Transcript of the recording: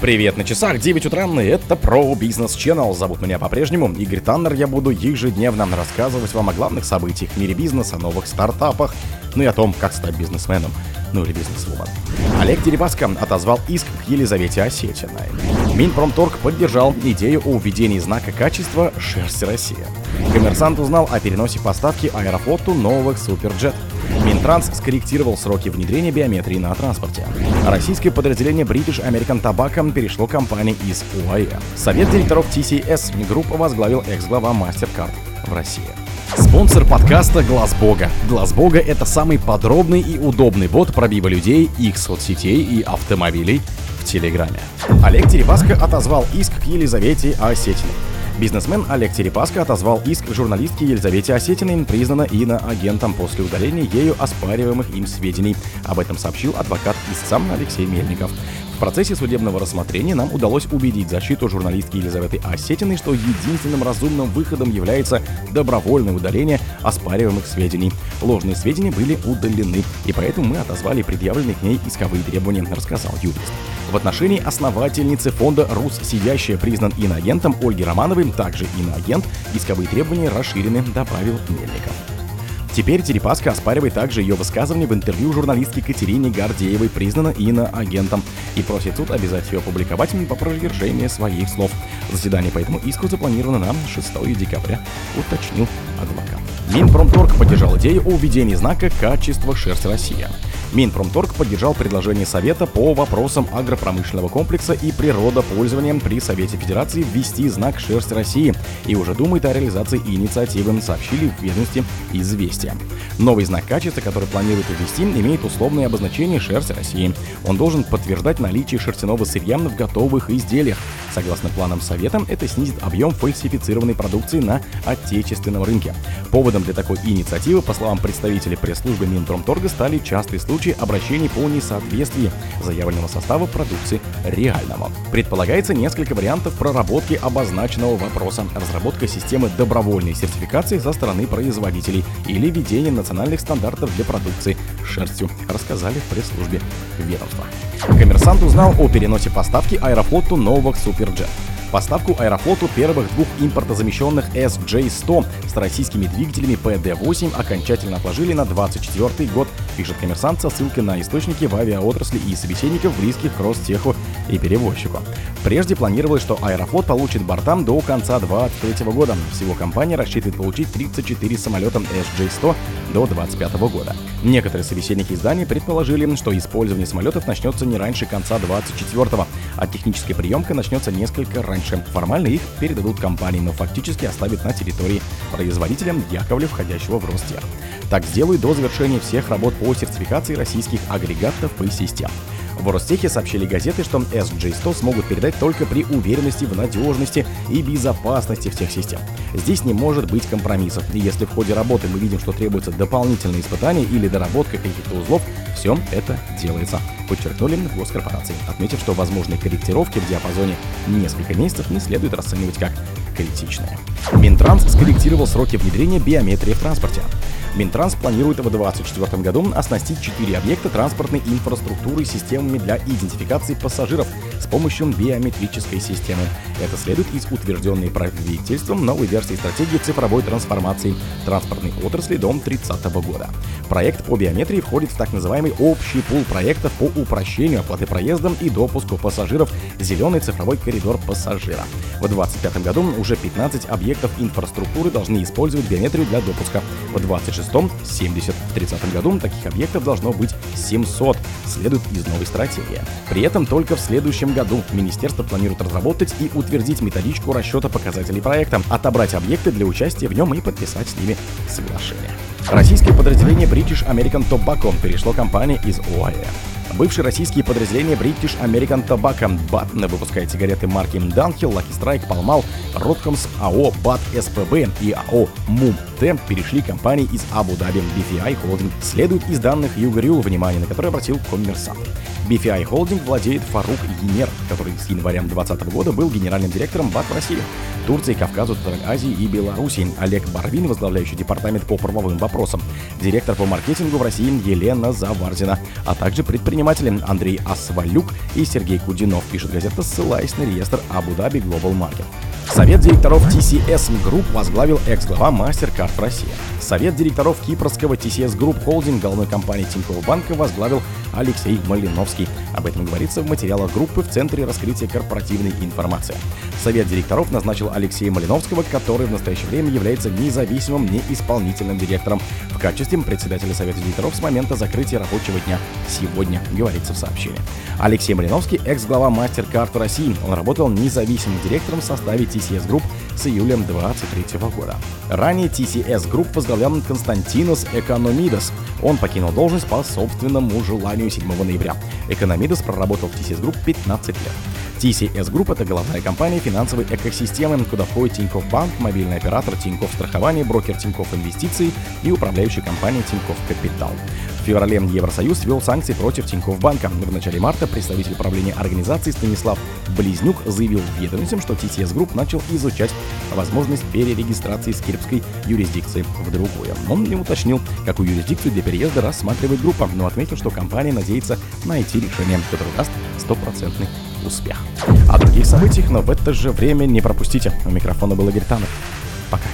Привет на часах, 9 утра, и это Pro Business Channel. Зовут меня по-прежнему Игорь Таннер. Я буду ежедневно рассказывать вам о главных событиях в мире бизнеса, новых стартапах, ну и о том, как стать бизнесменом, ну или бизнесвумен. Олег Дерибаска отозвал иск к Елизавете Осетиной. Минпромторг поддержал идею о введении знака качества «Шерсть Россия». Коммерсант узнал о переносе поставки Аэрофлоту новых Суперджет. Минтранс скорректировал сроки внедрения биометрии на транспорте. Российское подразделение British American Tobacco перешло к компании из УАЭ. Совет директоров TCS группа возглавил экс-глава MasterCard в России. Спонсор подкаста Глаз Бога. Глаз Бога это самый подробный и удобный бот пробива людей, их соцсетей и автомобилей в Телеграме. Олег Теребаска отозвал иск к Елизавете Осетиной. Бизнесмен Олег Терепаска отозвал иск журналистке Елизавете Осетиной, признана иноагентом после удаления ею оспариваемых им сведений. Об этом сообщил адвокат истца Алексей Мельников. Процессе судебного рассмотрения нам удалось убедить защиту журналистки Елизаветы Осетиной, что единственным разумным выходом является добровольное удаление оспариваемых сведений. Ложные сведения были удалены, и поэтому мы отозвали предъявленные к ней исковые требования, рассказал юрист. В отношении основательницы фонда «Рус Сиящая» признан иноагентом Ольги Романовой, также иноагент, исковые требования расширены, добавил Мельников. Теперь Терепаска оспаривает также ее высказывание в интервью журналистке Катерине Гордеевой, признана иноагентом, и просит суд обязать ее опубликовать по опровержение своих слов. Заседание по этому иску запланировано на 6 декабря, уточнил адвокат. Минпромторг поддержал идею о введении знака «Качество шерсть Россия». Минпромторг поддержал предложение Совета по вопросам агропромышленного комплекса и природопользования при Совете Федерации ввести знак «Шерсть России» и уже думает о реализации инициативы, сообщили в ведомстве «Известия». Новый знак качества, который планируют ввести, имеет условное обозначение «Шерсть России». Он должен подтверждать наличие шерстяного сырья в готовых изделиях. Согласно планам Совета, это снизит объем фальсифицированной продукции на отечественном рынке. Поводом для такой инициативы, по словам представителей пресс-службы Минпромторга, стали частые случаи обращений по несоответствии заявленного состава продукции реальному. Предполагается несколько вариантов проработки обозначенного вопроса. Разработка системы добровольной сертификации со стороны производителей или введение национальных стандартов для продукции шерстью, рассказали в пресс-службе ведомства. Коммерсант узнал о переносе поставки Аэрофлоту новых Virgin. Поставку Аэрофлоту первых двух импортозамещенных SJ-100 с российскими двигателями PD-8 окончательно отложили на 2024 год, пишет коммерсант со ссылкой на источники в авиаотрасли и собеседников, близких к Ростеху и перевозчику. Прежде планировалось, что Аэрофлот получит бортам до конца 2023 года. Всего компания рассчитывает получить 34 самолета SJ-100 до 2025 года. Некоторые собеседники издания предположили, что использование самолетов начнется не раньше конца 2024 а техническая приемка начнется несколько раньше. Формально их передадут компании, но фактически оставят на территории производителя Яковлев, входящего в Ростех. Так сделают до завершения всех работ по сертификации российских агрегатов и систем. В Ростехе сообщили газеты, что SJ100 смогут передать только при уверенности в надежности и безопасности всех систем. Здесь не может быть компромиссов, и если в ходе работы мы видим, что требуется дополнительные испытания или доработка каких-то узлов, все это делается, подчеркнули в госкорпорации, отметив, что возможные корректировки в диапазоне несколько месяцев не следует расценивать как критичные. Минтранс скорректировал сроки внедрения биометрии в транспорте. Минтранс планирует в 2024 году оснастить 4 объекта транспортной инфраструктуры системами для идентификации пассажиров с помощью биометрической системы. Это следует из утвержденной правительством новой версии стратегии цифровой трансформации транспортной отрасли до 30 года. Проект по биометрии входит в так называемый общий пул проектов по упрощению оплаты проездом и допуску пассажиров «Зеленый цифровой коридор пассажира». В 2025 году уже 15 объектов инфраструктуры должны использовать биометрию для допуска. В 26-м 70. В 30 году таких объектов должно быть 700, следует из новой стратегии. При этом только в следующем году министерство планирует разработать и утвердить методичку расчета показателей проекта, отобрать объекты для участия в нем и подписать с ними соглашение. Российское подразделение British American Tobacco перешло компании из ОАЭ. Бывшие российские подразделения British American Tobacco, BAT, выпускает сигареты марки Dunhill, Lucky Strike, Palmal, Rodhams, АО BAT SPB и АО MUM Т перешли компании из Абу-Даби BVI Holding. Следует из данных Югрю, внимание на которые обратил коммерсант. BFI Holding владеет Фарук Енер, который с января 2020 года был генеральным директором БАК в России. Турции, Кавказу, Центральной Азии и Беларуси. Олег Барвин, возглавляющий департамент по правовым вопросам. Директор по маркетингу в России Елена Заварзина. А также предприниматели Андрей Асвалюк и Сергей Кудинов, пишет газета, ссылаясь на реестр Абу-Даби Global Market. Совет директоров TCS Group возглавил экс-глава MasterCard Россия. Совет директоров кипрского TCS Group Holding головной компании Тинькофф Банка возглавил Алексей Малиновский. Об этом говорится в материалах группы в Центре раскрытия корпоративной информации. Совет директоров назначил Алексея Малиновского, который в настоящее время является независимым неисполнительным директором в качестве председателя Совета директоров с момента закрытия рабочего дня сегодня, говорится в сообщении. Алексей Малиновский – экс-глава MasterCard России. Он работал независимым директором в составе Group с июля 2023 года. Ранее TCS Group возглавлял Константинос Экономидас. Он покинул должность по собственному желанию 7 ноября. Экономидас проработал в TCS Group 15 лет. TCS Group – это головная компания финансовой экосистемы, куда входит Тинькофф Банк, мобильный оператор Тинькофф Страхование, брокер Тинькофф Инвестиции и управляющая компания Тинькофф Капитал. В феврале Евросоюз ввел санкции против Тинькофф Банка. В начале марта представитель управления организации Станислав Близнюк заявил ведомостям, что TCS Group начал изучать возможность перерегистрации с кирпской юрисдикции в другую. Он не уточнил, какую юрисдикцию для переезда рассматривает группа, но отметил, что компания надеется найти решение, которое даст стопроцентный успех. О других событиях, но в это же время не пропустите. У микрофона был Игорь Танов. Пока.